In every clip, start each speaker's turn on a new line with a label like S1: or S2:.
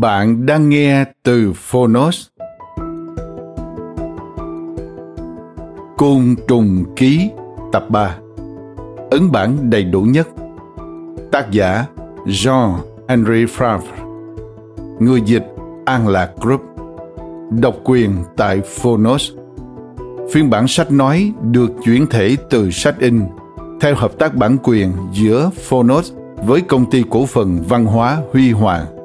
S1: Bạn đang nghe từ Phonos. Côn trùng ký, tập 3 Ấn bản đầy đủ nhất. Tác giả Jean-Henri Favre. Người dịch, An Lạc Group. Độc quyền tại Phonos. Phiên bản sách nói được chuyển thể từ sách in theo hợp tác bản quyền giữa Phonos với công ty cổ phần văn hóa Huy Hoàng.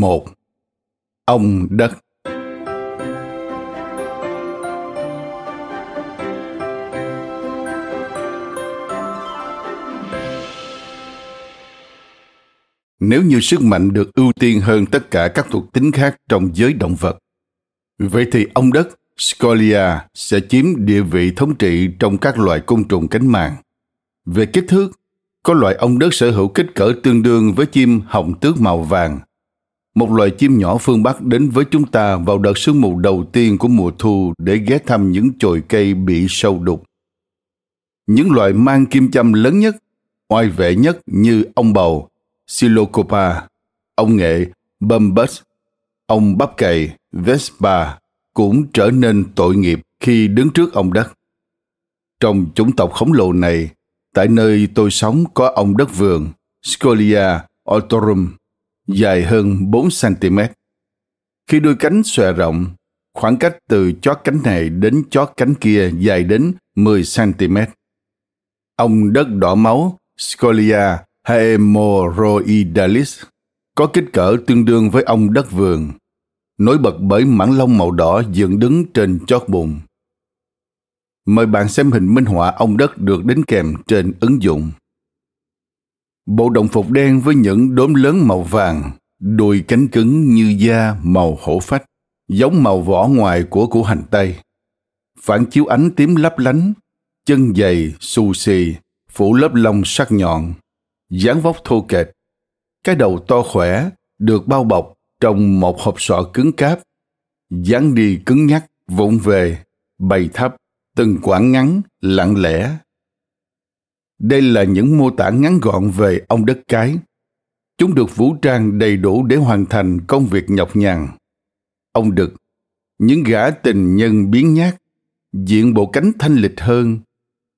S1: 1 Ông Đất Nếu như sức mạnh được ưu tiên hơn tất cả các thuộc tính khác trong giới động vật, vậy thì ông đất Scolia sẽ chiếm địa vị thống trị trong các loài côn trùng cánh màng. Về kích thước, có loại ong đất sở hữu kích cỡ tương đương với chim hồng tước màu vàng một loài chim nhỏ phương Bắc đến với chúng ta vào đợt sương mù đầu tiên của mùa thu để ghé thăm những chồi cây bị sâu đục. Những loài mang kim châm lớn nhất, oai vệ nhất như ong bầu, Silocopa, ong nghệ, Bumbus, ong bắp cày, Vespa cũng trở nên tội nghiệp khi đứng trước ông đất. Trong chủng tộc khổng lồ này, tại nơi tôi sống có ông đất vườn, Scolia autorum, dài hơn 4 cm. Khi đôi cánh xòe rộng, khoảng cách từ chót cánh này đến chót cánh kia dài đến 10 cm. Ông đất đỏ máu Scolia haemorrhoidalis có kích cỡ tương đương với ông đất vườn, nổi bật bởi mảng lông màu đỏ dựng đứng trên chót bùn. Mời bạn xem hình minh họa ông đất được đính kèm trên ứng dụng. Bộ đồng phục đen với những đốm lớn màu vàng, đùi cánh cứng như da màu hổ phách, giống màu vỏ ngoài của củ hành tây. Phản chiếu ánh tím lấp lánh, chân dày, xù xì, phủ lớp lông sắc nhọn, dáng vóc thô kệch. Cái đầu to khỏe, được bao bọc trong một hộp sọ cứng cáp, dáng đi cứng nhắc, vụng về, bày thấp, từng quãng ngắn, lặng lẽ, đây là những mô tả ngắn gọn về ông đất cái. Chúng được vũ trang đầy đủ để hoàn thành công việc nhọc nhằn. Ông Đực, những gã tình nhân biến nhát, diện bộ cánh thanh lịch hơn,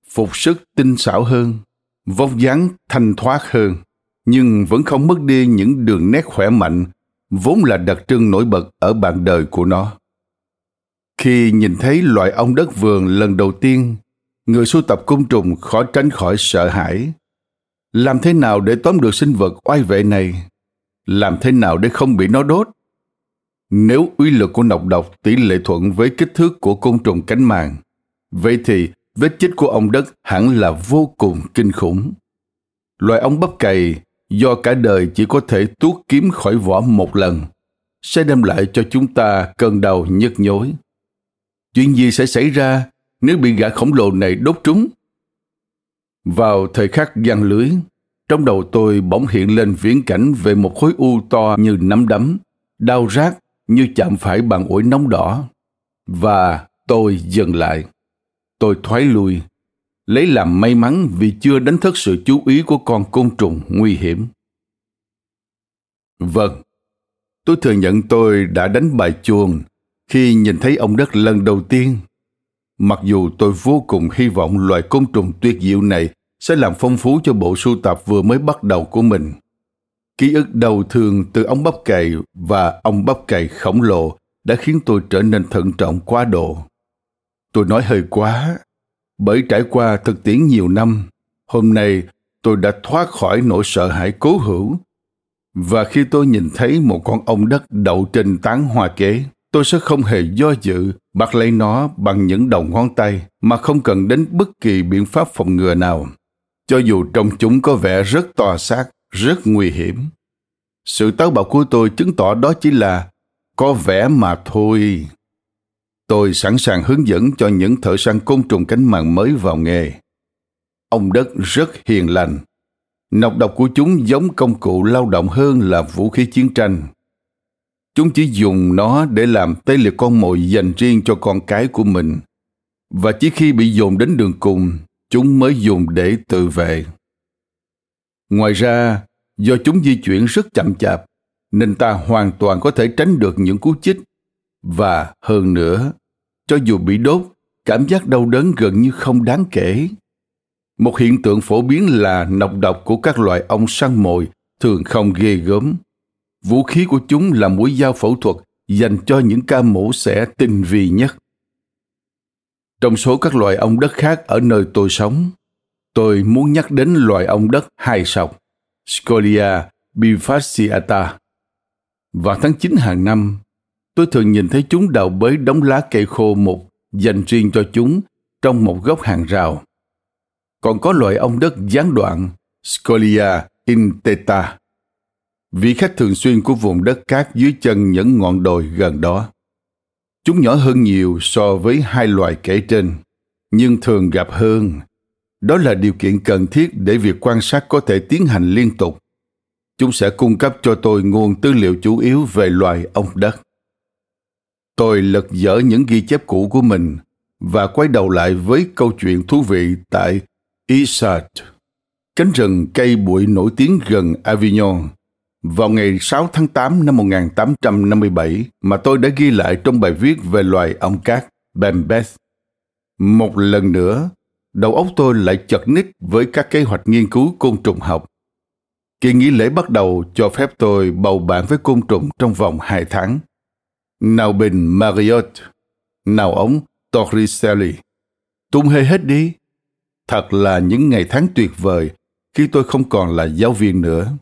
S1: phục sức tinh xảo hơn, vóc dáng thanh thoát hơn, nhưng vẫn không mất đi những đường nét khỏe mạnh vốn là đặc trưng nổi bật ở bạn đời của nó. Khi nhìn thấy loại ong đất vườn lần đầu tiên người sưu tập côn trùng khó tránh khỏi sợ hãi. Làm thế nào để tóm được sinh vật oai vệ này? Làm thế nào để không bị nó đốt? Nếu uy lực của nọc độc tỷ lệ thuận với kích thước của côn trùng cánh màng, vậy thì vết chích của ong đất hẳn là vô cùng kinh khủng. Loài ong bắp cày do cả đời chỉ có thể tuốt kiếm khỏi vỏ một lần, sẽ đem lại cho chúng ta cơn đau nhức nhối. Chuyện gì sẽ xảy ra nếu bị gã khổng lồ này đốt trúng. Vào thời khắc giăng lưới, trong đầu tôi bỗng hiện lên viễn cảnh về một khối u to như nắm đấm, đau rát như chạm phải bàn ủi nóng đỏ. Và tôi dừng lại. Tôi thoái lui. lấy làm may mắn vì chưa đánh thức sự chú ý của con côn trùng nguy hiểm. Vâng, tôi thừa nhận tôi đã đánh bài chuông khi nhìn thấy ông đất lần đầu tiên. Mặc dù tôi vô cùng hy vọng loài côn trùng tuyệt diệu này sẽ làm phong phú cho bộ sưu tập vừa mới bắt đầu của mình. Ký ức đầu thường từ ông bắp cày và ông bắp cày khổng lồ đã khiến tôi trở nên thận trọng quá độ. Tôi nói hơi quá, bởi trải qua thực tiễn nhiều năm, hôm nay tôi đã thoát khỏi nỗi sợ hãi cố hữu. Và khi tôi nhìn thấy một con ong đất đậu trên tán hoa kế, tôi sẽ không hề do dự bắt lấy nó bằng những đầu ngón tay mà không cần đến bất kỳ biện pháp phòng ngừa nào. Cho dù trong chúng có vẻ rất to xác, rất nguy hiểm, sự táo bạo của tôi chứng tỏ đó chỉ là có vẻ mà thôi. Tôi sẵn sàng hướng dẫn cho những thợ săn côn trùng cánh màng mới vào nghề. Ông đất rất hiền lành. Nọc độc của chúng giống công cụ lao động hơn là vũ khí chiến tranh chúng chỉ dùng nó để làm tê liệt con mồi dành riêng cho con cái của mình. Và chỉ khi bị dồn đến đường cùng, chúng mới dùng để tự vệ. Ngoài ra, do chúng di chuyển rất chậm chạp, nên ta hoàn toàn có thể tránh được những cú chích. Và hơn nữa, cho dù bị đốt, cảm giác đau đớn gần như không đáng kể. Một hiện tượng phổ biến là nọc độc của các loài ong săn mồi thường không ghê gớm vũ khí của chúng là mũi dao phẫu thuật dành cho những ca mổ xẻ tinh vi nhất trong số các loài ong đất khác ở nơi tôi sống, tôi muốn nhắc đến loài ong đất hai sọc, Scolia bifasciata. Vào tháng 9 hàng năm, tôi thường nhìn thấy chúng đào bới đống lá cây khô mục dành riêng cho chúng trong một góc hàng rào. Còn có loài ong đất gián đoạn, Scolia inteta, vị khách thường xuyên của vùng đất cát dưới chân những ngọn đồi gần đó. Chúng nhỏ hơn nhiều so với hai loài kể trên, nhưng thường gặp hơn. Đó là điều kiện cần thiết để việc quan sát có thể tiến hành liên tục. Chúng sẽ cung cấp cho tôi nguồn tư liệu chủ yếu về loài ong đất. Tôi lật dở những ghi chép cũ của mình và quay đầu lại với câu chuyện thú vị tại Isard, cánh rừng cây bụi nổi tiếng gần Avignon, vào ngày 6 tháng 8 năm 1857 mà tôi đã ghi lại trong bài viết về loài ong cát Bembeth. Một lần nữa, đầu óc tôi lại chật ních với các kế hoạch nghiên cứu côn trùng học. Kỳ nghỉ lễ bắt đầu cho phép tôi bầu bạn với côn trùng trong vòng 2 tháng. Nào bình Marriott, nào ống Torricelli. Tung hê hết đi. Thật là những ngày tháng tuyệt vời khi tôi không còn là giáo viên nữa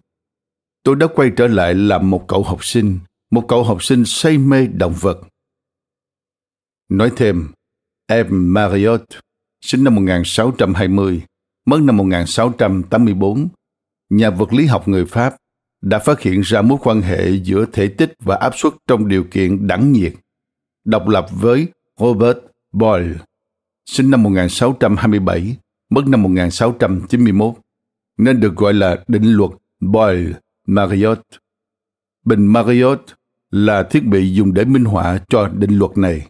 S1: tôi đã quay trở lại làm một cậu học sinh, một cậu học sinh say mê động vật. Nói thêm, em Marriott, sinh năm 1620, mất năm 1684, nhà vật lý học người Pháp, đã phát hiện ra mối quan hệ giữa thể tích và áp suất trong điều kiện đẳng nhiệt, độc lập với Robert Boyle, sinh năm 1627, mất năm 1691, nên được gọi là định luật Boyle Marriott. Bình Marriott là thiết bị dùng để minh họa cho định luật này.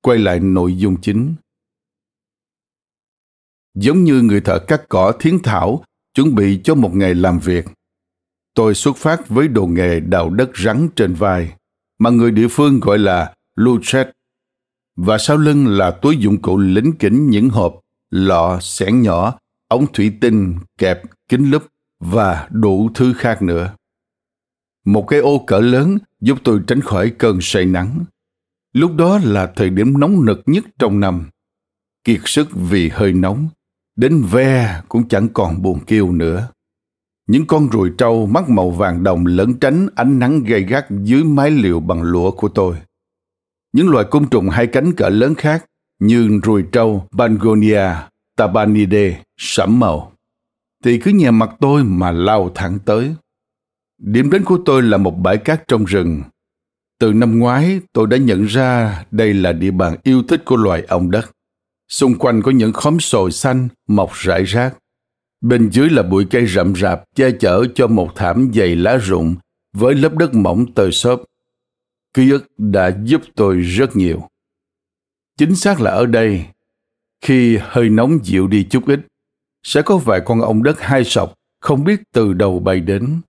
S1: Quay lại nội dung chính. Giống như người thợ cắt cỏ thiến thảo chuẩn bị cho một ngày làm việc, tôi xuất phát với đồ nghề đào đất rắn trên vai, mà người địa phương gọi là luchet, và sau lưng là túi dụng cụ lính kính những hộp, lọ, xẻng nhỏ, ống thủy tinh, kẹp, kính lúp và đủ thứ khác nữa. Một cái ô cỡ lớn giúp tôi tránh khỏi cơn say nắng. Lúc đó là thời điểm nóng nực nhất trong năm. Kiệt sức vì hơi nóng, đến ve cũng chẳng còn buồn kêu nữa. Những con ruồi trâu mắt màu vàng đồng lẫn tránh ánh nắng gay gắt dưới mái liều bằng lụa của tôi. Những loài côn trùng hai cánh cỡ lớn khác như ruồi trâu Bangonia, tabanidae sẫm màu thì cứ nhè mặt tôi mà lao thẳng tới. Điểm đến của tôi là một bãi cát trong rừng. Từ năm ngoái, tôi đã nhận ra đây là địa bàn yêu thích của loài ong đất. Xung quanh có những khóm sồi xanh mọc rải rác. Bên dưới là bụi cây rậm rạp che chở cho một thảm dày lá rụng với lớp đất mỏng tơi xốp. Ký ức đã giúp tôi rất nhiều. Chính xác là ở đây, Khi hơi nóng dịu đi chút ít, sẽ có vài con ong đất hai sọc không biết từ đầu bay đến.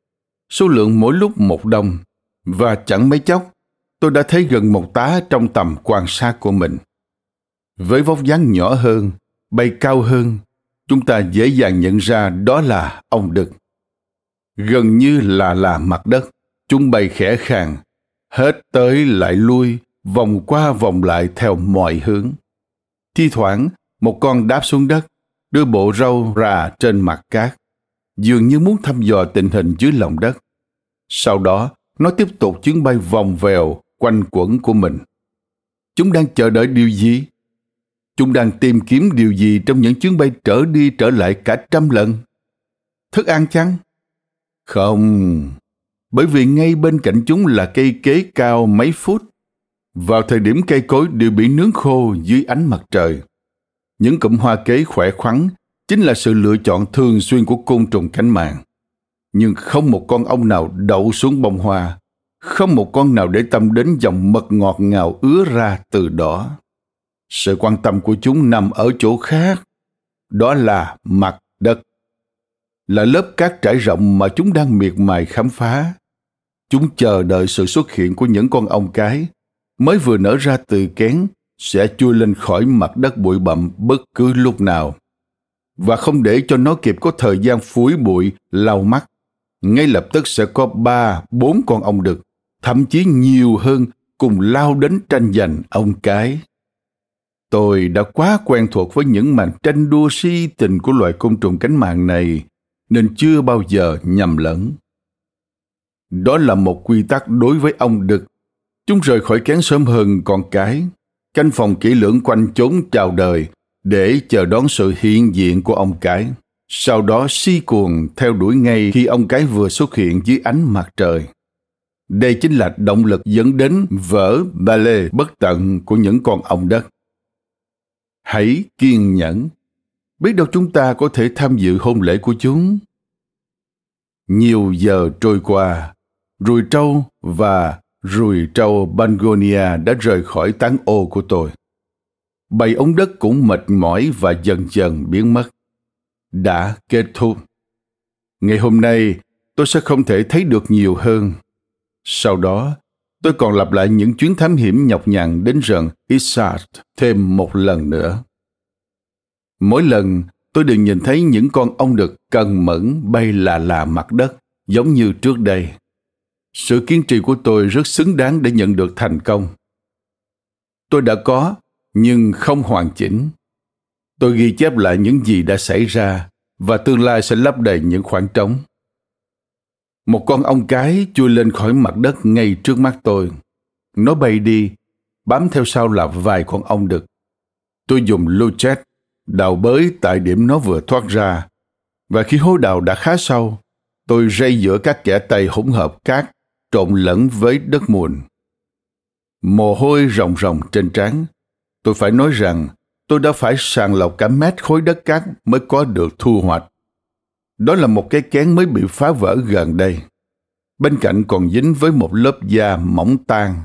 S1: Số lượng mỗi lúc một đông, và chẳng mấy chốc, tôi đã thấy gần một tá trong tầm quan sát của mình. Với vóc dáng nhỏ hơn, bay cao hơn, chúng ta dễ dàng nhận ra đó là ong đực. Gần như là là mặt đất, chúng bay khẽ khàng, hết tới lại lui, vòng qua vòng lại theo mọi hướng. Thi thoảng, một con đáp xuống đất, đưa bộ râu ra trên mặt cát, dường như muốn thăm dò tình hình dưới lòng đất. Sau đó, nó tiếp tục chuyến bay vòng vèo quanh quẩn của mình. Chúng đang chờ đợi điều gì? Chúng đang tìm kiếm điều gì trong những chuyến bay trở đi trở lại cả trăm lần? Thức ăn chăng? Không, bởi vì ngay bên cạnh chúng là cây kế cao mấy phút. Vào thời điểm cây cối đều bị nướng khô dưới ánh mặt trời. Những cụm hoa kế khỏe khoắn chính là sự lựa chọn thường xuyên của côn trùng cánh màng. Nhưng không một con ong nào đậu xuống bông hoa, không một con nào để tâm đến dòng mật ngọt ngào ứa ra từ đó. Sự quan tâm của chúng nằm ở chỗ khác, đó là mặt đất. Là lớp cát trải rộng mà chúng đang miệt mài khám phá. Chúng chờ đợi sự xuất hiện của những con ong cái mới vừa nở ra từ kén sẽ chui lên khỏi mặt đất bụi bặm bất cứ lúc nào. Và không để cho nó kịp có thời gian phủi bụi, lau mắt. Ngay lập tức sẽ có ba, bốn con ong đực, thậm chí nhiều hơn, cùng lao đến tranh giành ông cái. Tôi đã quá quen thuộc với những màn tranh đua si tình của loài côn trùng cánh màng này, nên chưa bao giờ nhầm lẫn. Đó là một quy tắc đối với ong đực. Chúng rời khỏi kén sớm hơn con cái canh phòng kỹ lưỡng quanh chốn chào đời để chờ đón sự hiện diện của ông cái. Sau đó si cuồng theo đuổi ngay khi ông cái vừa xuất hiện dưới ánh mặt trời. Đây chính là động lực dẫn đến vỡ ba lê bất tận của những con ong đất. Hãy kiên nhẫn. Biết đâu chúng ta có thể tham dự hôn lễ của chúng. Nhiều giờ trôi qua, ruồi trâu và Rùi trâu Bangonia đã rời khỏi tán ô của tôi. Bầy ống đất cũng mệt mỏi và dần dần biến mất. Đã kết thúc. Ngày hôm nay, tôi sẽ không thể thấy được nhiều hơn. Sau đó, tôi còn lặp lại những chuyến thám hiểm nhọc nhằn đến rừng Isard thêm một lần nữa. Mỗi lần, tôi đều nhìn thấy những con ong đực cần mẫn bay là là mặt đất, giống như trước đây. Sự kiên trì của tôi rất xứng đáng để nhận được thành công. Tôi đã có, nhưng không hoàn chỉnh. Tôi ghi chép lại những gì đã xảy ra và tương lai sẽ lấp đầy những khoảng trống. Một con ong cái chui lên khỏi mặt đất ngay trước mắt tôi. Nó bay đi, bám theo sau là vài con ong đực. Tôi dùng luchet đào bới tại điểm nó vừa thoát ra. Và khi hố đào đã khá sâu, tôi rây giữa các kẻ tay hỗn hợp cát trộn lẫn với đất mùn. Mồ hôi ròng ròng trên trán. Tôi phải nói rằng tôi đã phải sàng lọc cả mét khối đất cát mới có được thu hoạch. Đó là một cái kén mới bị phá vỡ gần đây. Bên cạnh còn dính với một lớp da mỏng tan.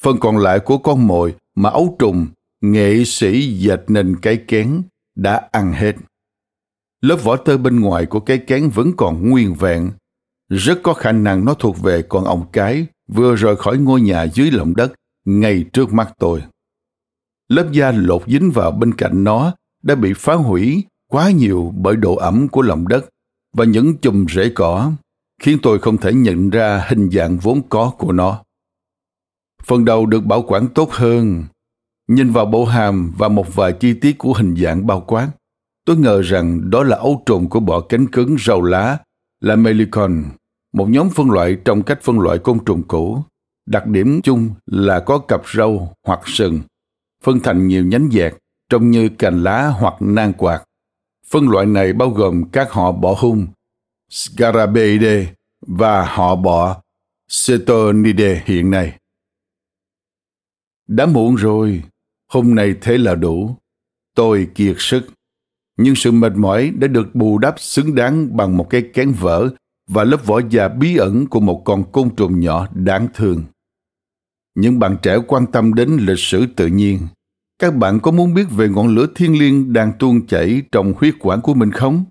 S1: Phần còn lại của con mồi mà ấu trùng, nghệ sĩ dệt nên cái kén đã ăn hết. Lớp vỏ tơ bên ngoài của cái kén vẫn còn nguyên vẹn rất có khả năng nó thuộc về con ong cái vừa rời khỏi ngôi nhà dưới lòng đất ngay trước mắt tôi. Lớp da lột dính vào bên cạnh nó đã bị phá hủy quá nhiều bởi độ ẩm của lòng đất và những chùm rễ cỏ khiến tôi không thể nhận ra hình dạng vốn có của nó. Phần đầu được bảo quản tốt hơn. Nhìn vào bộ hàm và một vài chi tiết của hình dạng bao quát, tôi ngờ rằng đó là ấu trùng của bọ cánh cứng rau lá là Melicon, một nhóm phân loại trong cách phân loại côn trùng cũ. Đặc điểm chung là có cặp râu hoặc sừng, phân thành nhiều nhánh dẹt, trông như cành lá hoặc nang quạt. Phân loại này bao gồm các họ bọ hung, Scarabeidae và họ bọ Cetonidae hiện nay. Đã muộn rồi, hôm nay thế là đủ. Tôi kiệt sức nhưng sự mệt mỏi đã được bù đắp xứng đáng bằng một cái kén vỡ và lớp vỏ da bí ẩn của một con côn trùng nhỏ đáng thương. Những bạn trẻ quan tâm đến lịch sử tự nhiên, các bạn có muốn biết về ngọn lửa thiên liêng đang tuôn chảy trong huyết quản của mình không?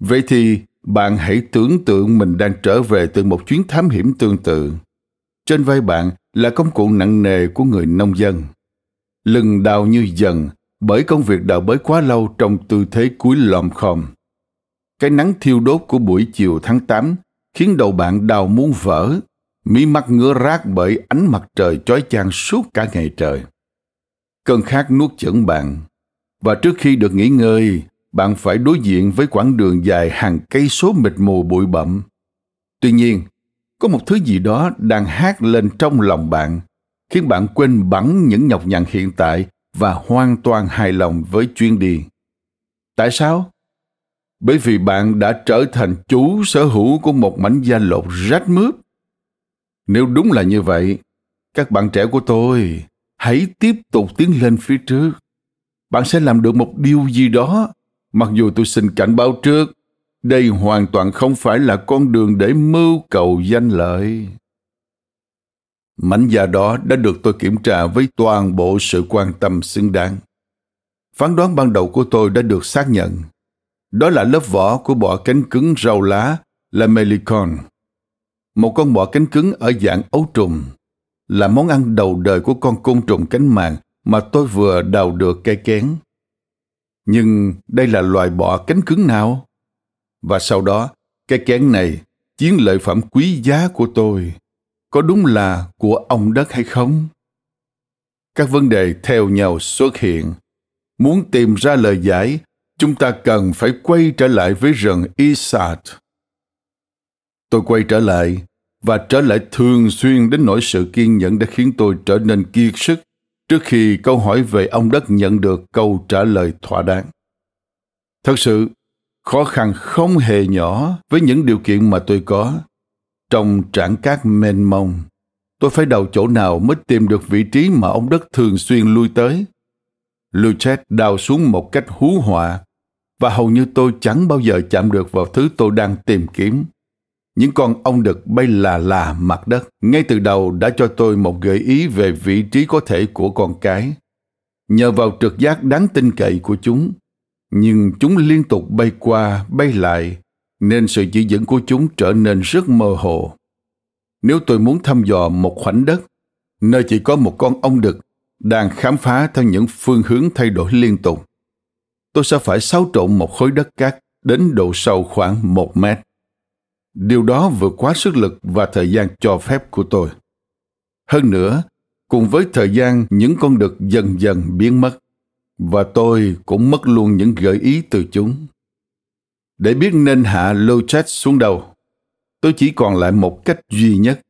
S1: Vậy thì bạn hãy tưởng tượng mình đang trở về từ một chuyến thám hiểm tương tự. Trên vai bạn là công cụ nặng nề của người nông dân. Lưng đào như dần bởi công việc đào bới quá lâu trong tư thế cúi lòm khom. Cái nắng thiêu đốt của buổi chiều tháng 8 khiến đầu bạn đau muốn vỡ, mí mắt ngứa rát bởi ánh mặt trời chói chang suốt cả ngày trời. Cơn khát nuốt chửng bạn, và trước khi được nghỉ ngơi, bạn phải đối diện với quãng đường dài hàng cây số mịt mù bụi bặm. Tuy nhiên, có một thứ gì đó đang hát lên trong lòng bạn, khiến bạn quên bẵng những nhọc nhằn hiện tại và hoàn toàn hài lòng với chuyến đi. Tại sao? Bởi vì bạn đã trở thành chủ sở hữu của một mảnh da lột rách mướp. Nếu đúng là như vậy, các bạn trẻ của tôi, hãy tiếp tục tiến lên phía trước. Bạn sẽ làm được một điều gì đó Mặc dù tôi xin cảnh báo trước, đây hoàn toàn không phải là con đường để mưu cầu danh lợi. Mảnh da đó đã được tôi kiểm tra với toàn bộ sự quan tâm xứng đáng. Phán đoán ban đầu của tôi đã được xác nhận. Đó là lớp vỏ của bọ cánh cứng rau lá là melicon. Một con bọ cánh cứng ở dạng ấu trùng là món ăn đầu đời của con côn trùng cánh màng mà tôi vừa đào được cây kén nhưng đây là loài bọ cánh cứng nào? Và sau đó, cái kén này, chiến lợi phẩm quý giá của tôi, có đúng là của ông đất hay không? Các vấn đề theo nhau xuất hiện. Muốn tìm ra lời giải, chúng ta cần phải quay trở lại với rừng Isat. Tôi quay trở lại và trở lại thường xuyên đến nỗi sự kiên nhẫn đã khiến tôi trở nên kiệt sức trước khi câu hỏi về ông đất nhận được câu trả lời thỏa đáng. Thật sự, khó khăn không hề nhỏ với những điều kiện mà tôi có. Trong trảng cát mênh mông, tôi phải đầu chỗ nào mới tìm được vị trí mà ông đất thường xuyên lui tới. Luchet đào xuống một cách hú họa và hầu như tôi chẳng bao giờ chạm được vào thứ tôi đang tìm kiếm. Những con ong đực bay là là mặt đất. Ngay từ đầu đã cho tôi một gợi ý về vị trí có thể của con cái. Nhờ vào trực giác đáng tin cậy của chúng. Nhưng chúng liên tục bay qua, bay lại, nên sự chỉ dẫn của chúng trở nên rất mơ hồ. Nếu tôi muốn thăm dò một khoảnh đất, nơi chỉ có một con ong đực đang khám phá theo những phương hướng thay đổi liên tục tôi sẽ phải xáo trộn một khối đất cát đến độ sâu khoảng một mét. Điều đó vượt quá sức lực và thời gian cho phép của tôi. Hơn nữa, cùng với thời gian, những con đực dần dần biến mất và tôi cũng mất luôn những gợi ý từ chúng. Để biết nên hạ lochet xuống đâu, tôi chỉ còn lại một cách duy nhất,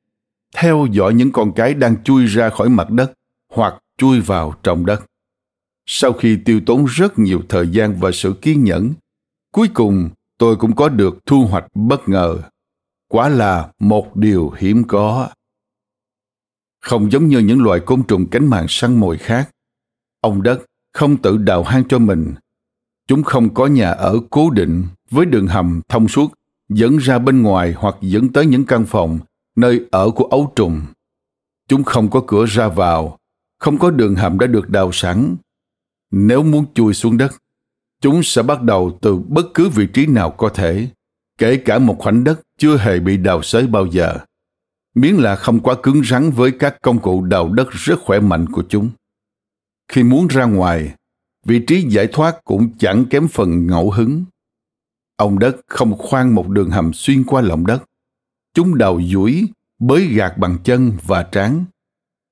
S1: theo dõi những con cái đang chui ra khỏi mặt đất hoặc chui vào trong đất sau khi tiêu tốn rất nhiều thời gian và sự kiên nhẫn, cuối cùng tôi cũng có được thu hoạch bất ngờ. Quả là một điều hiếm có. Không giống như những loài côn trùng cánh màng săn mồi khác. Ông đất không tự đào hang cho mình. Chúng không có nhà ở cố định với đường hầm thông suốt, dẫn ra bên ngoài hoặc dẫn tới những căn phòng, nơi ở của ấu trùng. Chúng không có cửa ra vào, không có đường hầm đã được đào sẵn nếu muốn chui xuống đất, chúng sẽ bắt đầu từ bất cứ vị trí nào có thể, kể cả một khoảnh đất chưa hề bị đào xới bao giờ. Miếng là không quá cứng rắn với các công cụ đào đất rất khỏe mạnh của chúng. Khi muốn ra ngoài, vị trí giải thoát cũng chẳng kém phần ngẫu hứng. Ông đất không khoan một đường hầm xuyên qua lòng đất. Chúng đào duỗi, bới gạt bằng chân và trán.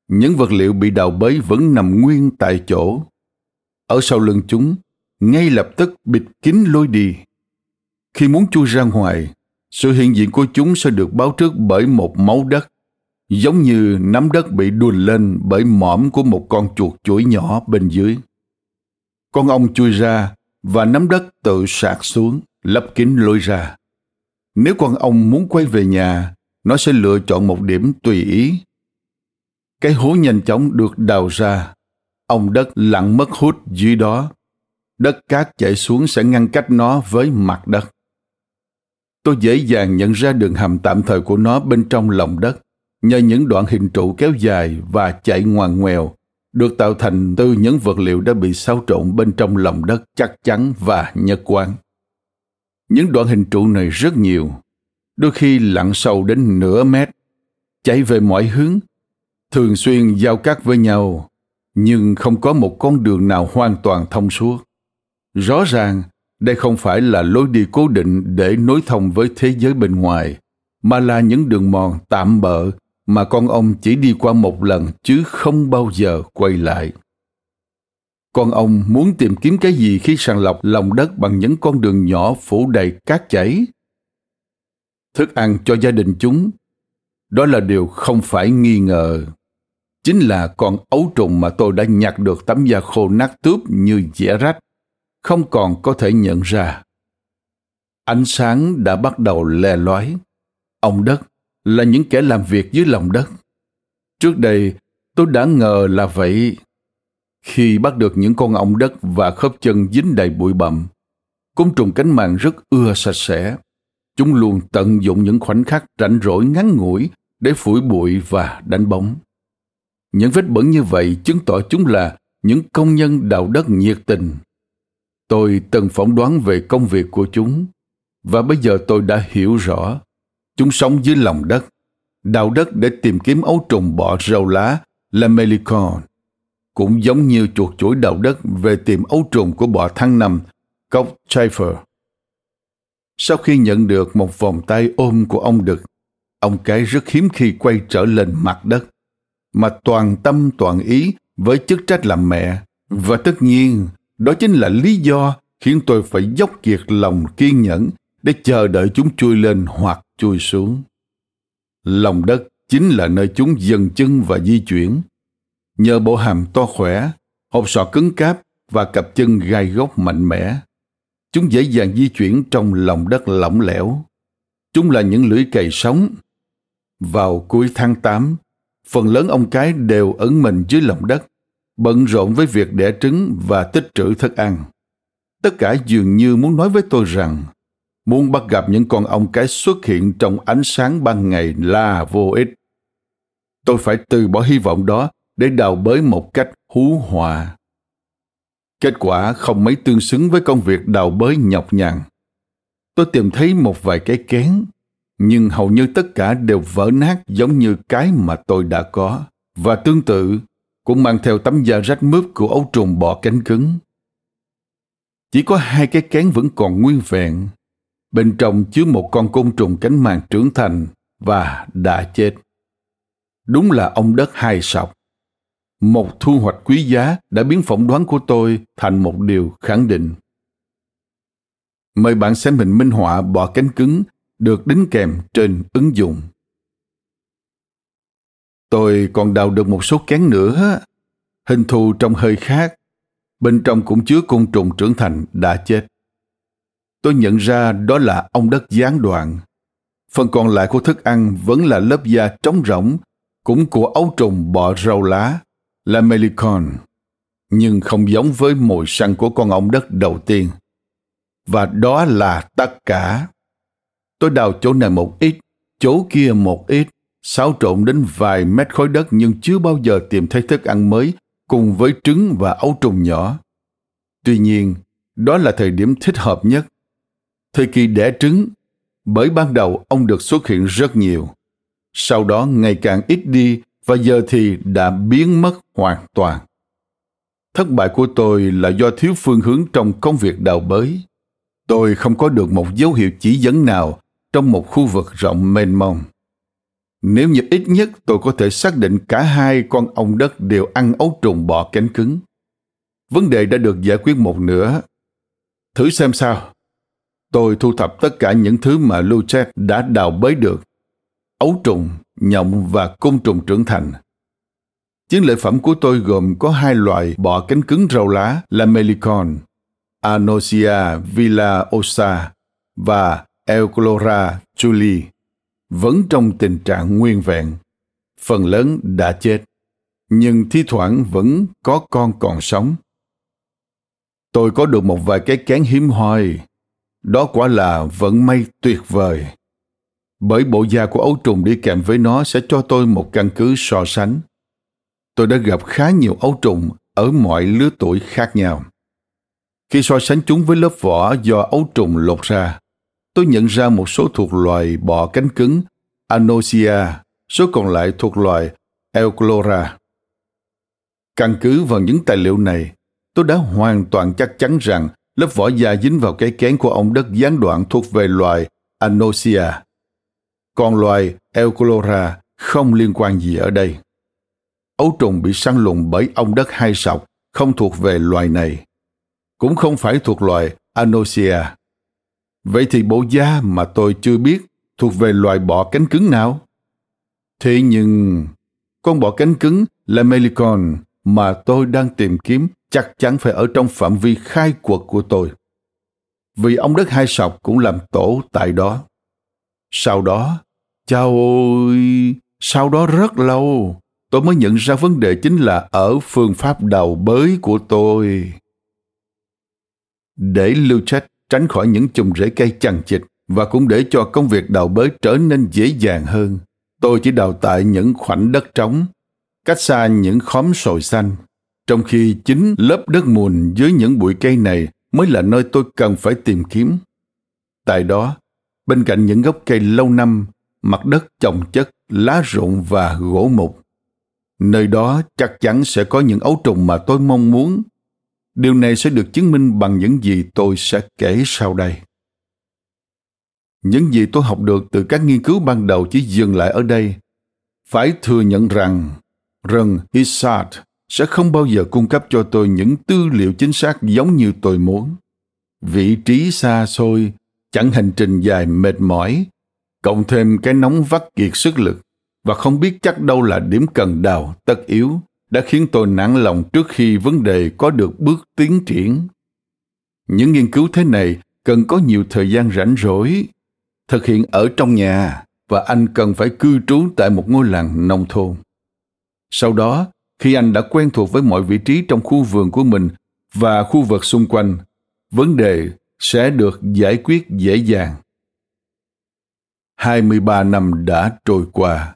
S1: Những vật liệu bị đào bới vẫn nằm nguyên tại chỗ ở sau lưng chúng ngay lập tức bịt kín lối đi khi muốn chui ra ngoài, sự hiện diện của chúng sẽ được báo trước bởi một máu đất, giống như nắm đất bị đùn lên bởi mõm của một con chuột chuỗi nhỏ bên dưới. Con ong chui ra và nắm đất tự sạc xuống, lấp kín lối ra. Nếu con ong muốn quay về nhà, nó sẽ lựa chọn một điểm tùy ý. Cái hố nhanh chóng được đào ra, Ông đất lặng mất hút dưới đó. Đất cát chảy xuống sẽ ngăn cách nó với mặt đất tôi dễ dàng nhận ra đường hầm tạm thời của nó bên trong lòng đất nhờ những đoạn hình trụ kéo dài và chạy ngoằn ngoèo được tạo thành từ những vật liệu đã bị xáo trộn bên trong lòng đất chắc chắn và nhất quán. Những đoạn hình trụ này rất nhiều, đôi khi lặn sâu đến nửa mét, chạy về mọi hướng, thường xuyên giao cắt với nhau, nhưng không có một con đường nào hoàn toàn thông suốt. Rõ ràng, đây không phải là lối đi cố định để nối thông với thế giới bên ngoài, mà là những đường mòn tạm bợ mà con ông chỉ đi qua một lần chứ không bao giờ quay lại. Con ông muốn tìm kiếm cái gì khi sàng lọc lòng đất bằng những con đường nhỏ phủ đầy cát chảy? Thức ăn cho gia đình chúng, đó là điều không phải nghi ngờ. Chính là con ấu trùng mà tôi đã nhặt được tấm da khô nát tướp như dẻ rách, không còn có thể nhận ra. Ánh sáng đã bắt đầu le lói. Ông đất là những kẻ làm việc dưới lòng đất. Trước đây, tôi đã ngờ là vậy. Khi bắt được những con ong đất và khớp chân dính đầy bụi bặm, côn trùng cánh màng rất ưa sạch sẽ. Chúng luôn tận dụng những khoảnh khắc rảnh rỗi ngắn ngủi để phủi bụi và đánh bóng. Những vết bẩn như vậy chứng tỏ chúng là những công nhân đào đất nhiệt tình. Tôi từng phỏng đoán về công việc của chúng và bây giờ tôi đã hiểu rõ Chúng sống dưới lòng đất, đào đất để tìm kiếm ấu trùng bọ râu lá là melicon. Cũng giống như chuột chuỗi đào đất về tìm ấu trùng của bọ tháng năm, cốc Schaefer. Sau khi nhận được một vòng tay ôm của ông Đực, ông cái rất hiếm khi quay trở lên mặt đất, mà toàn tâm toàn ý với chức trách làm mẹ. Và tất nhiên, đó chính là lý do khiến tôi phải dốc kiệt lòng kiên nhẫn để chờ đợi chúng chui lên hoặc chui xuống. Lòng đất chính là nơi chúng dần chân và di chuyển. Nhờ bộ hàm to khỏe, hộp sọ cứng cáp và cặp chân gai góc mạnh mẽ, chúng dễ dàng di chuyển trong lòng đất lỏng lẻo. Chúng là những lưỡi cày sống. Vào cuối tháng 8, phần lớn ông cái đều ẩn mình dưới lòng đất, bận rộn với việc đẻ trứng và tích trữ thức ăn. Tất cả dường như muốn nói với tôi rằng muốn bắt gặp những con ong cái xuất hiện trong ánh sáng ban ngày là vô ích. Tôi phải từ bỏ hy vọng đó để đào bới một cách hú hòa. Kết quả không mấy tương xứng với công việc đào bới nhọc nhằn. Tôi tìm thấy một vài cái kén, nhưng hầu như tất cả đều vỡ nát giống như cái mà tôi đã có. Và tương tự, cũng mang theo tấm da rách mướp của ấu trùng bọ cánh cứng. Chỉ có hai cái kén vẫn còn nguyên vẹn, Bên trong chứa một con côn trùng cánh màng trưởng thành và đã chết. Đúng là ông đất hai sọc. Một thu hoạch quý giá đã biến phỏng đoán của tôi thành một điều khẳng định. Mời bạn xem hình minh họa bọ cánh cứng được đính kèm trên ứng dụng. Tôi còn đào được một số kén nữa, hình thù trông hơi khác. Bên trong cũng chứa côn trùng trưởng thành đã chết tôi nhận ra đó là ong đất gián đoạn. Phần còn lại của thức ăn vẫn là lớp da trống rỗng, cũng của ấu trùng bọ rau lá, là melicon, nhưng không giống với mồi săn của con ong đất đầu tiên. Và đó là tất cả. Tôi đào chỗ này một ít, chỗ kia một ít, xáo trộn đến vài mét khối đất nhưng chưa bao giờ tìm thấy thức ăn mới cùng với trứng và ấu trùng nhỏ. Tuy nhiên, đó là thời điểm thích hợp nhất Thời kỳ đẻ trứng, bởi ban đầu ông được xuất hiện rất nhiều. Sau đó ngày càng ít đi và giờ thì đã biến mất hoàn toàn. Thất bại của tôi là do thiếu phương hướng trong công việc đào bới. Tôi không có được một dấu hiệu chỉ dẫn nào trong một khu vực rộng mênh mông. Nếu như ít nhất tôi có thể xác định cả hai con ong đất đều ăn ấu trùng bọ cánh cứng. Vấn đề đã được giải quyết một nửa. Thử xem sao. Tôi thu thập tất cả những thứ mà Luchet đã đào bới được. Ấu trùng, nhộng và côn trùng trưởng thành. Chiến lợi phẩm của tôi gồm có hai loại bọ cánh cứng rau lá là Melicon, Anosia villosa và Euclora julie, vẫn trong tình trạng nguyên vẹn. Phần lớn đã chết, nhưng thi thoảng vẫn có con còn sống. Tôi có được một vài cái kén hiếm hoi đó quả là vận may tuyệt vời. Bởi bộ da của ấu trùng đi kèm với nó sẽ cho tôi một căn cứ so sánh. tôi đã gặp khá nhiều ấu trùng ở mọi lứa tuổi khác nhau. Khi so sánh chúng với lớp vỏ do ấu trùng lột ra, tôi nhận ra một số thuộc loài bọ cánh cứng Anosia, số còn lại thuộc loài Euclora. Căn cứ vào những tài liệu này, tôi đã hoàn toàn chắc chắn rằng lớp vỏ da dính vào cái kén của ông đất gián đoạn thuộc về loài Anosia. Còn loài Euclora không liên quan gì ở đây. Ấu trùng bị săn lùng bởi ông đất hai sọc không thuộc về loài này. Cũng không phải thuộc loài Anosia. Vậy thì bộ da mà tôi chưa biết thuộc về loài bọ cánh cứng nào? Thế nhưng, con bọ cánh cứng là Melicon mà tôi đang tìm kiếm chắc chắn phải ở trong phạm vi khai quật của tôi. Vì ông đất hai sọc cũng làm tổ tại đó. Sau đó, chào ôi, sau đó rất lâu, tôi mới nhận ra vấn đề chính là ở phương pháp đào bới của tôi. Để lưu trách tránh khỏi những chùm rễ cây chằng chịt và cũng để cho công việc đào bới trở nên dễ dàng hơn, tôi chỉ đào tại những khoảnh đất trống, cách xa những khóm sồi xanh, trong khi chính lớp đất mùn dưới những bụi cây này mới là nơi tôi cần phải tìm kiếm. Tại đó, bên cạnh những gốc cây lâu năm, mặt đất chồng chất, lá rụng và gỗ mục. Nơi đó chắc chắn sẽ có những ấu trùng mà tôi mong muốn. Điều này sẽ được chứng minh bằng những gì tôi sẽ kể sau đây. Những gì tôi học được từ các nghiên cứu ban đầu chỉ dừng lại ở đây. Phải thừa nhận rằng rừng Isard sẽ không bao giờ cung cấp cho tôi những tư liệu chính xác giống như tôi muốn. Vị trí xa xôi, chẳng hành trình dài mệt mỏi, cộng thêm cái nóng vắt kiệt sức lực và không biết chắc đâu là điểm cần đào tất yếu đã khiến tôi nản lòng trước khi vấn đề có được bước tiến triển. Những nghiên cứu thế này cần có nhiều thời gian rảnh rỗi thực hiện ở trong nhà và anh cần phải cư trú tại một ngôi làng nông thôn. Sau đó, khi anh đã quen thuộc với mọi vị trí trong khu vườn của mình và khu vực xung quanh, vấn đề sẽ được giải quyết dễ dàng. 23 năm đã trôi qua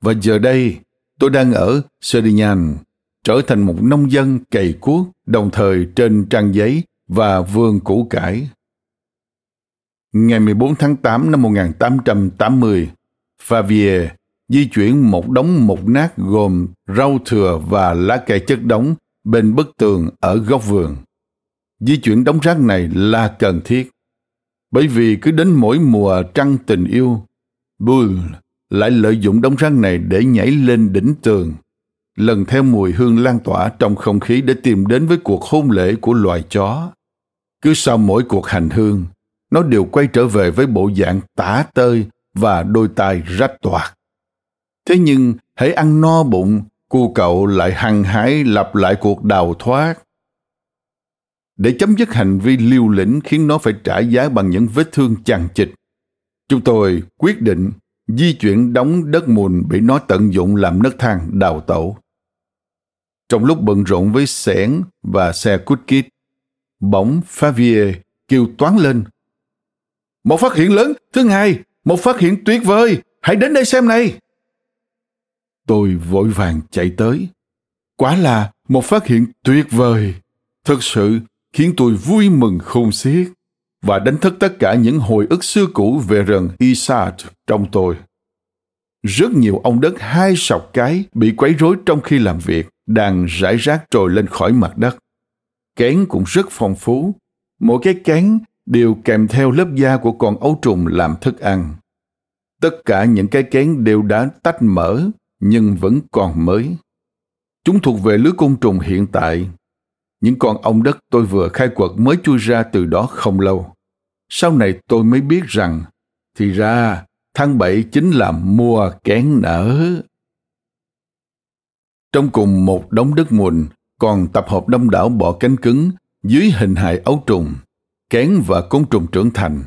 S1: và giờ đây tôi đang ở Serdignan, trở thành một nông dân cày cuốc đồng thời trên trang giấy và vườn củ cải Ngày 14 tháng 8 năm 1880, Favier di chuyển một đống mục nát gồm rau thừa và lá cây chất đống bên bức tường ở góc vườn. Di chuyển đống rác này là cần thiết, bởi vì cứ đến mỗi mùa trăng tình yêu, Bull lại lợi dụng đống rác này để nhảy lên đỉnh tường, lần theo mùi hương lan tỏa trong không khí để tìm đến với cuộc hôn lễ của loài chó. Cứ sau mỗi cuộc hành hương, nó đều quay trở về với bộ dạng tả tơi và đôi tai rách toạc. Thế nhưng, hãy ăn no bụng, cu cậu lại hăng hái lặp lại cuộc đào thoát. Để chấm dứt hành vi liều lĩnh khiến nó phải trả giá bằng những vết thương chằng chịt, chúng tôi quyết định di chuyển đóng đất mùn bị nó tận dụng làm nấc thang đào tẩu. Trong lúc bận rộn với xẻng và xe cút kít, bỗng Favier kêu toán lên một phát hiện lớn. Thứ hai, một phát hiện tuyệt vời. Hãy đến đây xem này. Tôi vội vàng chạy tới. Quả là một phát hiện tuyệt vời. Thật sự khiến tôi vui mừng khôn xiết và đánh thức tất cả những hồi ức xưa cũ về rừng Isard trong tôi. Rất nhiều ông đất hai sọc cái bị quấy rối trong khi làm việc, đang rải rác trồi lên khỏi mặt đất. Kén cũng rất phong phú. Mỗi cái kén đều kèm theo lớp da của con ấu trùng làm thức ăn. Tất cả những cái kén đều đã tách mở, nhưng vẫn còn mới. Chúng thuộc về lứa côn trùng hiện tại. Những con ong đất tôi vừa khai quật mới chui ra từ đó không lâu. Sau này tôi mới biết rằng, thì ra tháng bảy chính là mùa kén nở. Trong cùng một đống đất mùn còn tập hợp đông đảo bọ cánh cứng dưới hình hài ấu trùng kén và côn trùng trưởng thành.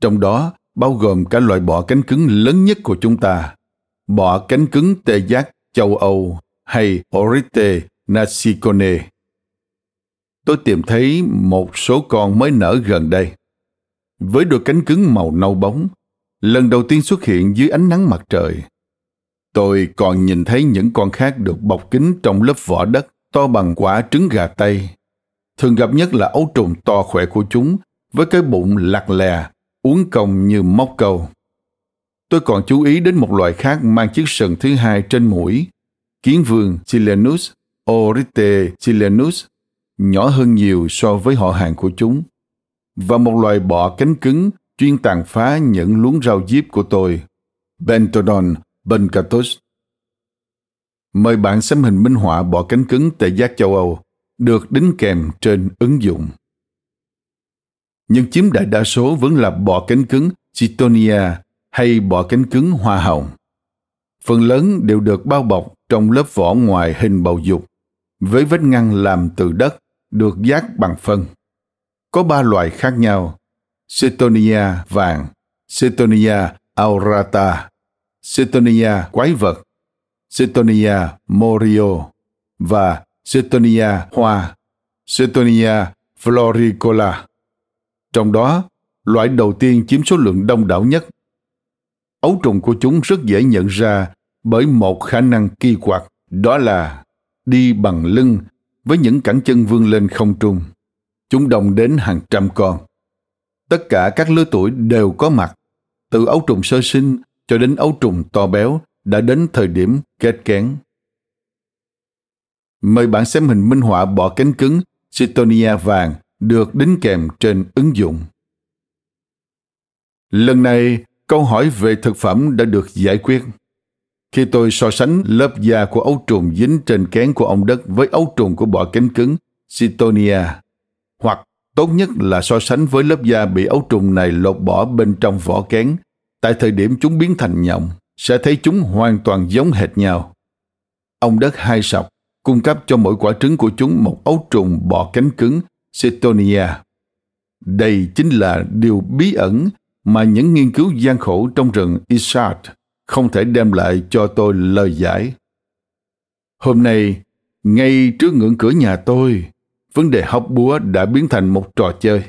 S1: Trong đó bao gồm cả loại bọ cánh cứng lớn nhất của chúng ta, bọ cánh cứng tê giác châu Âu hay Orite nasicone. Tôi tìm thấy một số con mới nở gần đây. Với đôi cánh cứng màu nâu bóng, lần đầu tiên xuất hiện dưới ánh nắng mặt trời. Tôi còn nhìn thấy những con khác được bọc kín trong lớp vỏ đất to bằng quả trứng gà tây. Thường gặp nhất là ấu trùng to khỏe của chúng, với cái bụng lặt lè, uốn cong như móc câu. Tôi còn chú ý đến một loài khác mang chiếc sừng thứ hai trên mũi, kiến vương Chilenus Orite chilenus, nhỏ hơn nhiều so với họ hàng của chúng, và một loài bọ cánh cứng chuyên tàn phá những luống rau diếp của tôi, Bentodon bencatus. Mời bạn xem hình minh họa bọ cánh cứng tệ giác châu Âu được đính kèm trên ứng dụng. Nhưng chiếm đại đa số vẫn là bọ cánh cứng Chitonia hay bọ cánh cứng hoa hồng. Phần lớn đều được bao bọc trong lớp vỏ ngoài hình bầu dục, với vết ngăn làm từ đất được giác bằng phân. Có ba loại khác nhau, Cetonia vàng, Cetonia aurata, Cetonia quái vật, Cetonia morio và Cetonia hoa, Cetonia floricola. Trong đó, loại đầu tiên chiếm số lượng đông đảo nhất. Ấu trùng của chúng rất dễ nhận ra bởi một khả năng kỳ quặc, đó là đi bằng lưng với những cẳng chân vươn lên không trung. Chúng đồng đến hàng trăm con. Tất cả các lứa tuổi đều có mặt, từ ấu trùng sơ sinh cho đến ấu trùng to béo đã đến thời điểm kết kén. Mời bạn xem hình minh họa bọ cánh cứng Citonia vàng được đính kèm trên ứng dụng. Lần này, câu hỏi về thực phẩm đã được giải quyết. Khi tôi so sánh lớp da của ấu trùng dính trên kén của ông đất với ấu trùng của bọ cánh cứng Cytonia, hoặc tốt nhất là so sánh với lớp da bị ấu trùng này lột bỏ bên trong vỏ kén, tại thời điểm chúng biến thành nhộng, sẽ thấy chúng hoàn toàn giống hệt nhau. Ông đất hai sọc cung cấp cho mỗi quả trứng của chúng một ấu trùng bọ cánh cứng Cytonia. Đây chính là điều bí ẩn mà những nghiên cứu gian khổ trong rừng Isard không thể đem lại cho tôi lời giải. Hôm nay, ngay trước ngưỡng cửa nhà tôi, vấn đề học búa đã biến thành một trò chơi.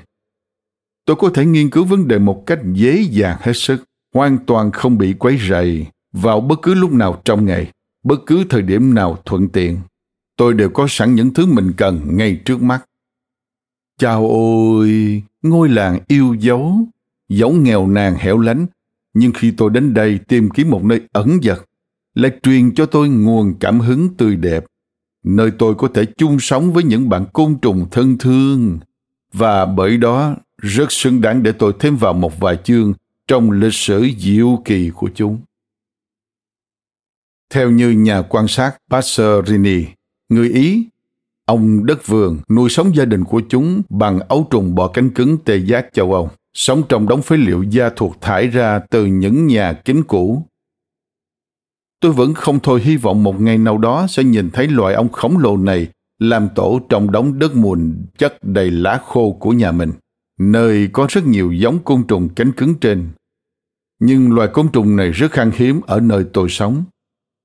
S1: Tôi có thể nghiên cứu vấn đề một cách dễ dàng hết sức, hoàn toàn không bị quấy rầy vào bất cứ lúc nào trong ngày, bất cứ thời điểm nào thuận tiện. Tôi đều có sẵn những thứ mình cần ngay trước mắt. Chào ôi, ngôi làng yêu dấu, dấu nghèo nàn hẻo lánh, nhưng khi tôi đến đây tìm kiếm một nơi ẩn dật, lại truyền cho tôi nguồn cảm hứng tươi đẹp, nơi tôi có thể chung sống với những bạn côn trùng thân thương. Và bởi đó, rất xứng đáng để tôi thêm vào một vài chương trong lịch sử diệu kỳ của chúng. Theo như nhà quan sát Passerini, người Ý Ông đất vườn nuôi sống gia đình của chúng bằng ấu trùng bọ cánh cứng tê giác châu Âu, sống trong đống phế liệu da thuộc thải ra từ những nhà kính cũ. Tôi vẫn không thôi hy vọng một ngày nào đó sẽ nhìn thấy loài ong khổng lồ này làm tổ trong đống đất mùn chất đầy lá khô của nhà mình, nơi có rất nhiều giống côn trùng cánh cứng trên. Nhưng loài côn trùng này rất khan hiếm ở nơi tôi sống.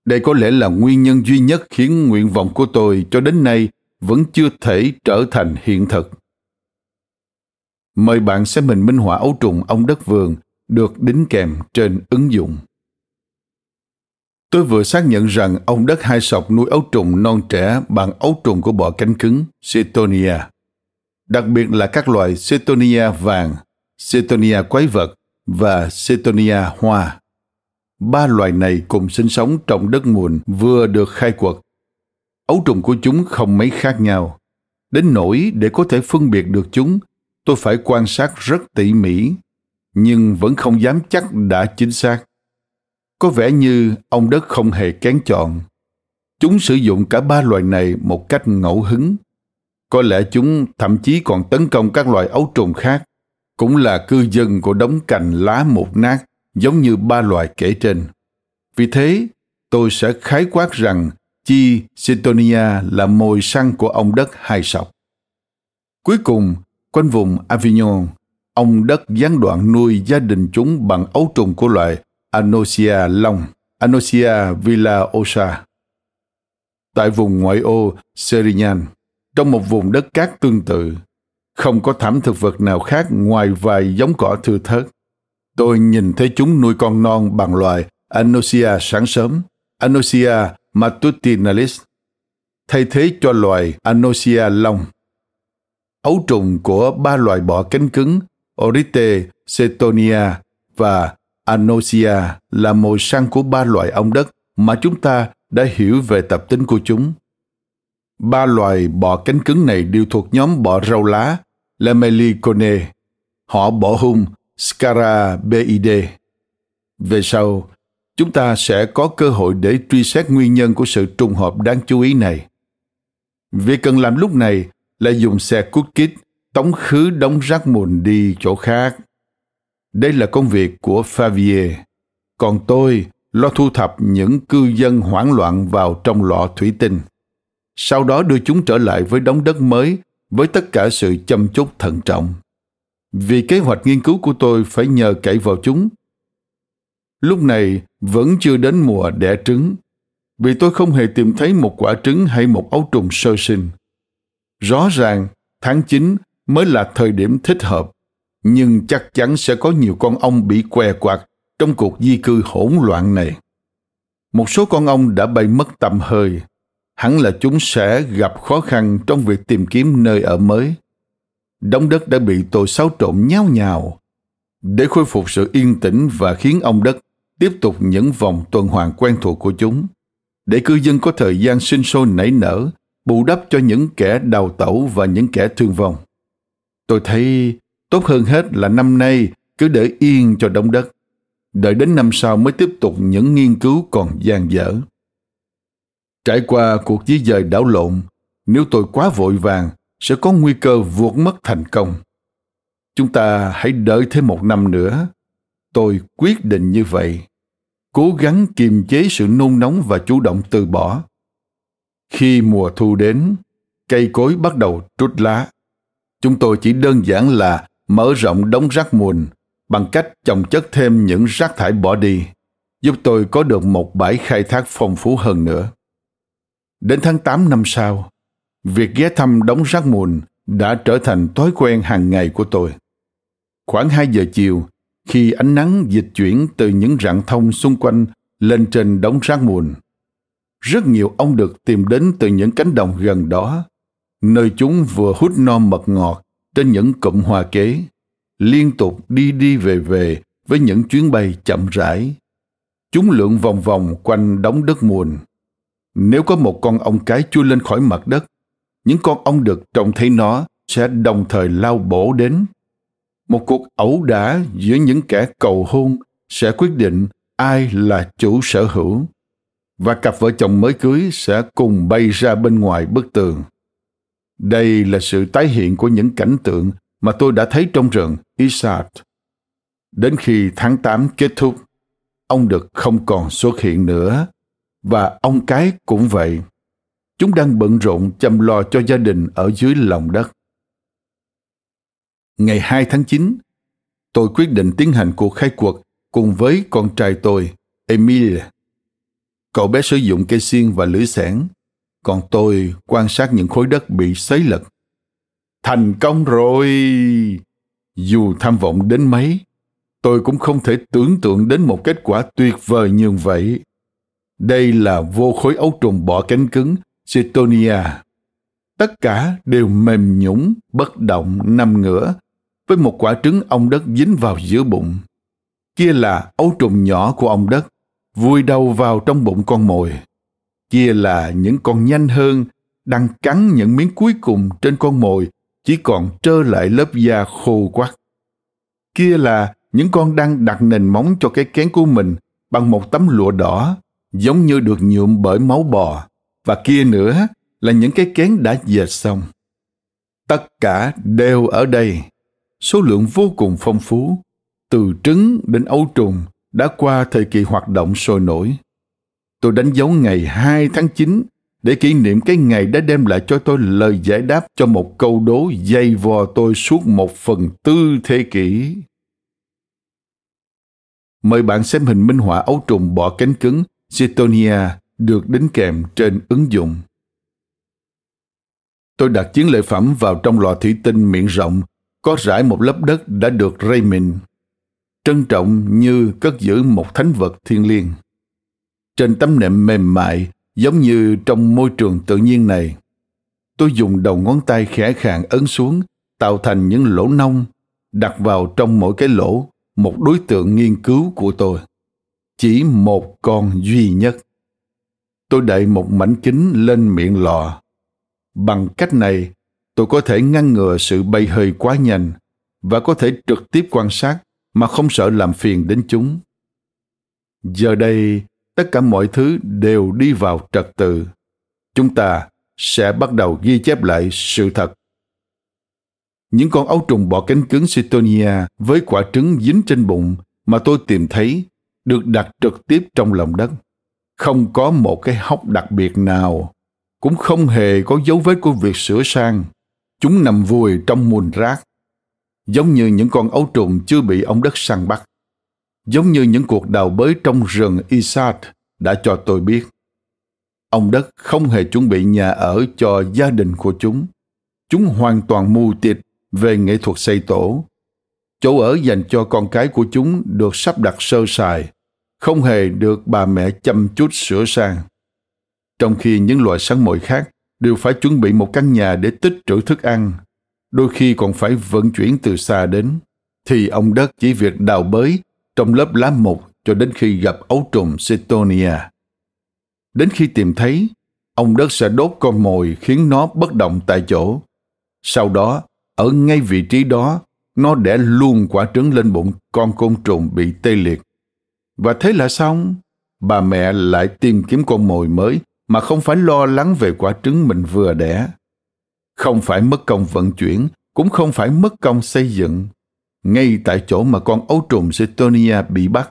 S1: Đây có lẽ là nguyên nhân duy nhất khiến nguyện vọng của tôi cho đến nay vẫn chưa thể trở thành hiện thực. Mời bạn xem hình minh họa ấu trùng ông đất vườn được đính kèm trên ứng dụng. Tôi vừa xác nhận rằng ông đất hai sọc nuôi ấu trùng non trẻ bằng ấu trùng của bọ cánh cứng Cetonia. Đặc biệt là các loại Cetonia vàng, Cetonia quái vật và Cetonia hoa. Ba loài này cùng sinh sống trong đất mùn vừa được khai quật ấu trùng của chúng không mấy khác nhau. Đến nỗi để có thể phân biệt được chúng, tôi phải quan sát rất tỉ mỉ, nhưng vẫn không dám chắc đã chính xác. Có vẻ như ông đất không hề kén chọn. Chúng sử dụng cả ba loài này một cách ngẫu hứng. Có lẽ chúng thậm chí còn tấn công các loài ấu trùng khác, cũng là cư dân của đống cành lá mục nát giống như ba loài kể trên. Vì thế, tôi sẽ khái quát rằng Chi sintonia là mồi săn của ông đất hai sọc. Cuối cùng, quanh vùng Avignon, ông đất gián đoạn nuôi gia đình chúng bằng ấu trùng của loại Anosia long, Anosia villaosa. Tại vùng ngoại ô Serignan, trong một vùng đất cát tương tự, không có thảm thực vật nào khác ngoài vài giống cỏ thưa thớt. Tôi nhìn thấy chúng nuôi con non bằng loài Anosia sáng sớm, Anosia matutinalis, thay thế cho loài Anosia long. Ấu trùng của ba loài bọ cánh cứng Orite cetonia và Anosia là mồi săn của ba loại ong đất mà chúng ta đã hiểu về tập tính của chúng. Ba loài bọ cánh cứng này đều thuộc nhóm bọ rau lá Lamellicone, họ bọ hung Scarabeidae. Về sau, chúng ta sẽ có cơ hội để truy xét nguyên nhân của sự trùng hợp đáng chú ý này. Việc cần làm lúc này là dùng xe cút kít tống khứ đống rác mùn đi chỗ khác. Đây là công việc của Favier. Còn tôi lo thu thập những cư dân hoảng loạn vào trong lọ thủy tinh. Sau đó đưa chúng trở lại với đống đất mới với tất cả sự chăm chút thận trọng. Vì kế hoạch nghiên cứu của tôi phải nhờ cậy vào chúng. Lúc này vẫn chưa đến mùa đẻ trứng, vì tôi không hề tìm thấy một quả trứng hay một ấu trùng sơ sinh. Rõ ràng, tháng 9 mới là thời điểm thích hợp, nhưng chắc chắn sẽ có nhiều con ong bị què quạt trong cuộc di cư hỗn loạn này. Một số con ong đã bay mất tầm hơi, hẳn là chúng sẽ gặp khó khăn trong việc tìm kiếm nơi ở mới. Đống đất đã bị tôi xáo trộn nháo nhào. Để khôi phục sự yên tĩnh và khiến ong đất tiếp tục những vòng tuần hoàn quen thuộc của chúng, để cư dân có thời gian sinh sôi nảy nở, bù đắp cho những kẻ đào tẩu và những kẻ thương vong. Tôi thấy tốt hơn hết là năm nay cứ để yên cho đống đất. Đợi đến năm sau mới tiếp tục những nghiên cứu còn dang dở. Trải qua cuộc di dời đảo lộn, nếu tôi quá vội vàng, sẽ có nguy cơ vuột mất thành công. Chúng ta hãy đợi thêm một năm nữa. Tôi quyết định như vậy. Cố gắng kiềm chế sự nôn nóng và chủ động từ bỏ. Khi mùa thu đến, cây cối bắt đầu trút lá. Chúng tôi chỉ đơn giản là mở rộng đống rác mùn bằng cách chồng chất thêm những rác thải bỏ đi, giúp tôi có được một bãi khai thác phong phú hơn nữa. Đến tháng 8 năm sau, việc ghé thăm đống rác mùn đã trở thành thói quen hàng ngày của tôi. Khoảng 2 giờ chiều, khi ánh nắng dịch chuyển từ những rặng thông xung quanh lên trên đống rác mùn, rất nhiều ong được tìm đến từ những cánh đồng gần đó nơi chúng vừa hút no mật ngọt trên những cụm hoa kế, liên tục đi đi về về với những chuyến bay chậm rãi. Chúng lượn vòng vòng quanh đống đất mùn. Nếu có một con ong cái chui lên khỏi mặt đất, những con ong được trông thấy nó sẽ đồng thời lao bổ đến. Một cuộc ẩu đả giữa những kẻ cầu hôn sẽ quyết định ai là chủ sở hữu và cặp vợ chồng mới cưới sẽ cùng bay ra bên ngoài bức tường. Đây là sự tái hiện của những cảnh tượng mà tôi đã thấy trong rừng Isard. Đến khi tháng 8 kết thúc, ông được không còn xuất hiện nữa, và ông cái cũng vậy. Chúng đang bận rộn chăm lo cho gia đình ở dưới lòng đất. Ngày 2 tháng 9, tôi quyết định tiến hành cuộc khai cuộc cùng với con trai tôi, Emile. Cậu bé sử dụng cây xiên và lưỡi xẻng còn tôi quan sát những khối đất bị xấy lật. Thành công rồi! Dù tham vọng đến mấy, tôi cũng không thể tưởng tượng đến một kết quả tuyệt vời như vậy. Đây là vô khối ấu trùng bọ cánh cứng Cetonia. Tất cả đều mềm nhũng, bất động, nằm ngửa, với một quả trứng ong đất dính vào giữa bụng. Kia là ấu trùng nhỏ của ong đất, vui đầu vào trong bụng con mồi kia là những con nhanh hơn đang cắn những miếng cuối cùng trên con mồi chỉ còn trơ lại lớp da khô quắt. Kia là những con đang đặt nền móng cho cái kén của mình bằng một tấm lụa đỏ giống như được nhuộm bởi máu bò và kia nữa là những cái kén đã dệt xong. Tất cả đều ở đây. Số lượng vô cùng phong phú, từ trứng đến ấu trùng đã qua thời kỳ hoạt động sôi nổi. Tôi đánh dấu ngày 2 tháng 9 để kỷ niệm cái ngày đã đem lại cho tôi lời giải đáp cho một câu đố dây vò tôi suốt một phần tư thế kỷ. Mời bạn xem hình minh họa ấu trùng bọ cánh cứng Cetonia được đính kèm trên ứng dụng. Tôi đặt chiến lợi phẩm vào trong lò thủy tinh miệng rộng, có rải một lớp đất đã được rây mịn. Trân trọng như cất giữ một thánh vật thiêng liêng. trên tấm nệm mềm mại giống như trong môi trường tự nhiên này. Tôi dùng đầu ngón tay khẽ khàng ấn xuống, tạo thành những lỗ nông, đặt vào trong mỗi cái lỗ một đối tượng nghiên cứu của tôi. Chỉ một con duy nhất. Tôi đậy một mảnh kính lên miệng lọ. Bằng cách này, tôi có thể ngăn ngừa sự bay hơi quá nhanh và có thể trực tiếp quan sát mà không sợ làm phiền đến chúng. Giờ đây, tất cả mọi thứ đều đi vào trật tự. Chúng ta sẽ bắt đầu ghi chép lại sự thật. Những con ấu trùng bọ cánh cứng Citonia với quả trứng dính trên bụng mà tôi tìm thấy được đặt trực tiếp trong lòng đất. Không có một cái hốc đặc biệt nào, cũng không hề có dấu vết của việc sửa sang. Chúng nằm vùi trong mùn rác, giống như những con ấu trùng chưa bị ông đất săn bắt. Giống như những cuộc đào bới trong rừng Isaac đã cho tôi biết. Ông đất không hề chuẩn bị nhà ở cho gia đình của chúng. Chúng hoàn toàn mù tịt về nghệ thuật xây tổ. Chỗ ở dành cho con cái của chúng được sắp đặt sơ sài, không hề được bà mẹ chăm chút sửa sang. Trong khi những loài sắn mồi khác đều phải chuẩn bị một căn nhà để tích trữ thức ăn, đôi khi còn phải vận chuyển từ xa đến, thì ông đất chỉ việc đào bới trong lớp lá mục cho đến khi gặp ấu trùng Cetonia. Đến khi tìm thấy, ông đất sẽ đốt con mồi khiến nó bất động tại chỗ. Sau đó, ở ngay vị trí đó, nó đẻ luôn quả trứng lên bụng con côn trùng bị tê liệt. Và thế là xong, bà mẹ lại tìm kiếm con mồi mới mà không phải lo lắng về quả trứng mình vừa đẻ. Không phải mất công vận chuyển, cũng không phải mất công xây dựng. Ngay tại chỗ mà con ấu trùng Cetonia bị bắt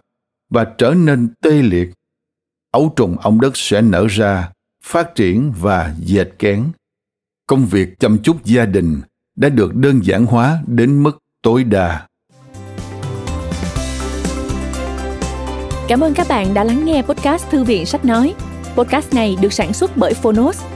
S1: và trở nên tê liệt, ấu trùng ong đất sẽ nở ra, phát triển và dệt kén. Công việc chăm chút gia đình đã được đơn giản hóa đến mức tối đa.
S2: Cảm ơn các bạn đã lắng nghe podcast Thư viện Sách Nói. Podcast này được sản xuất bởi Phonos,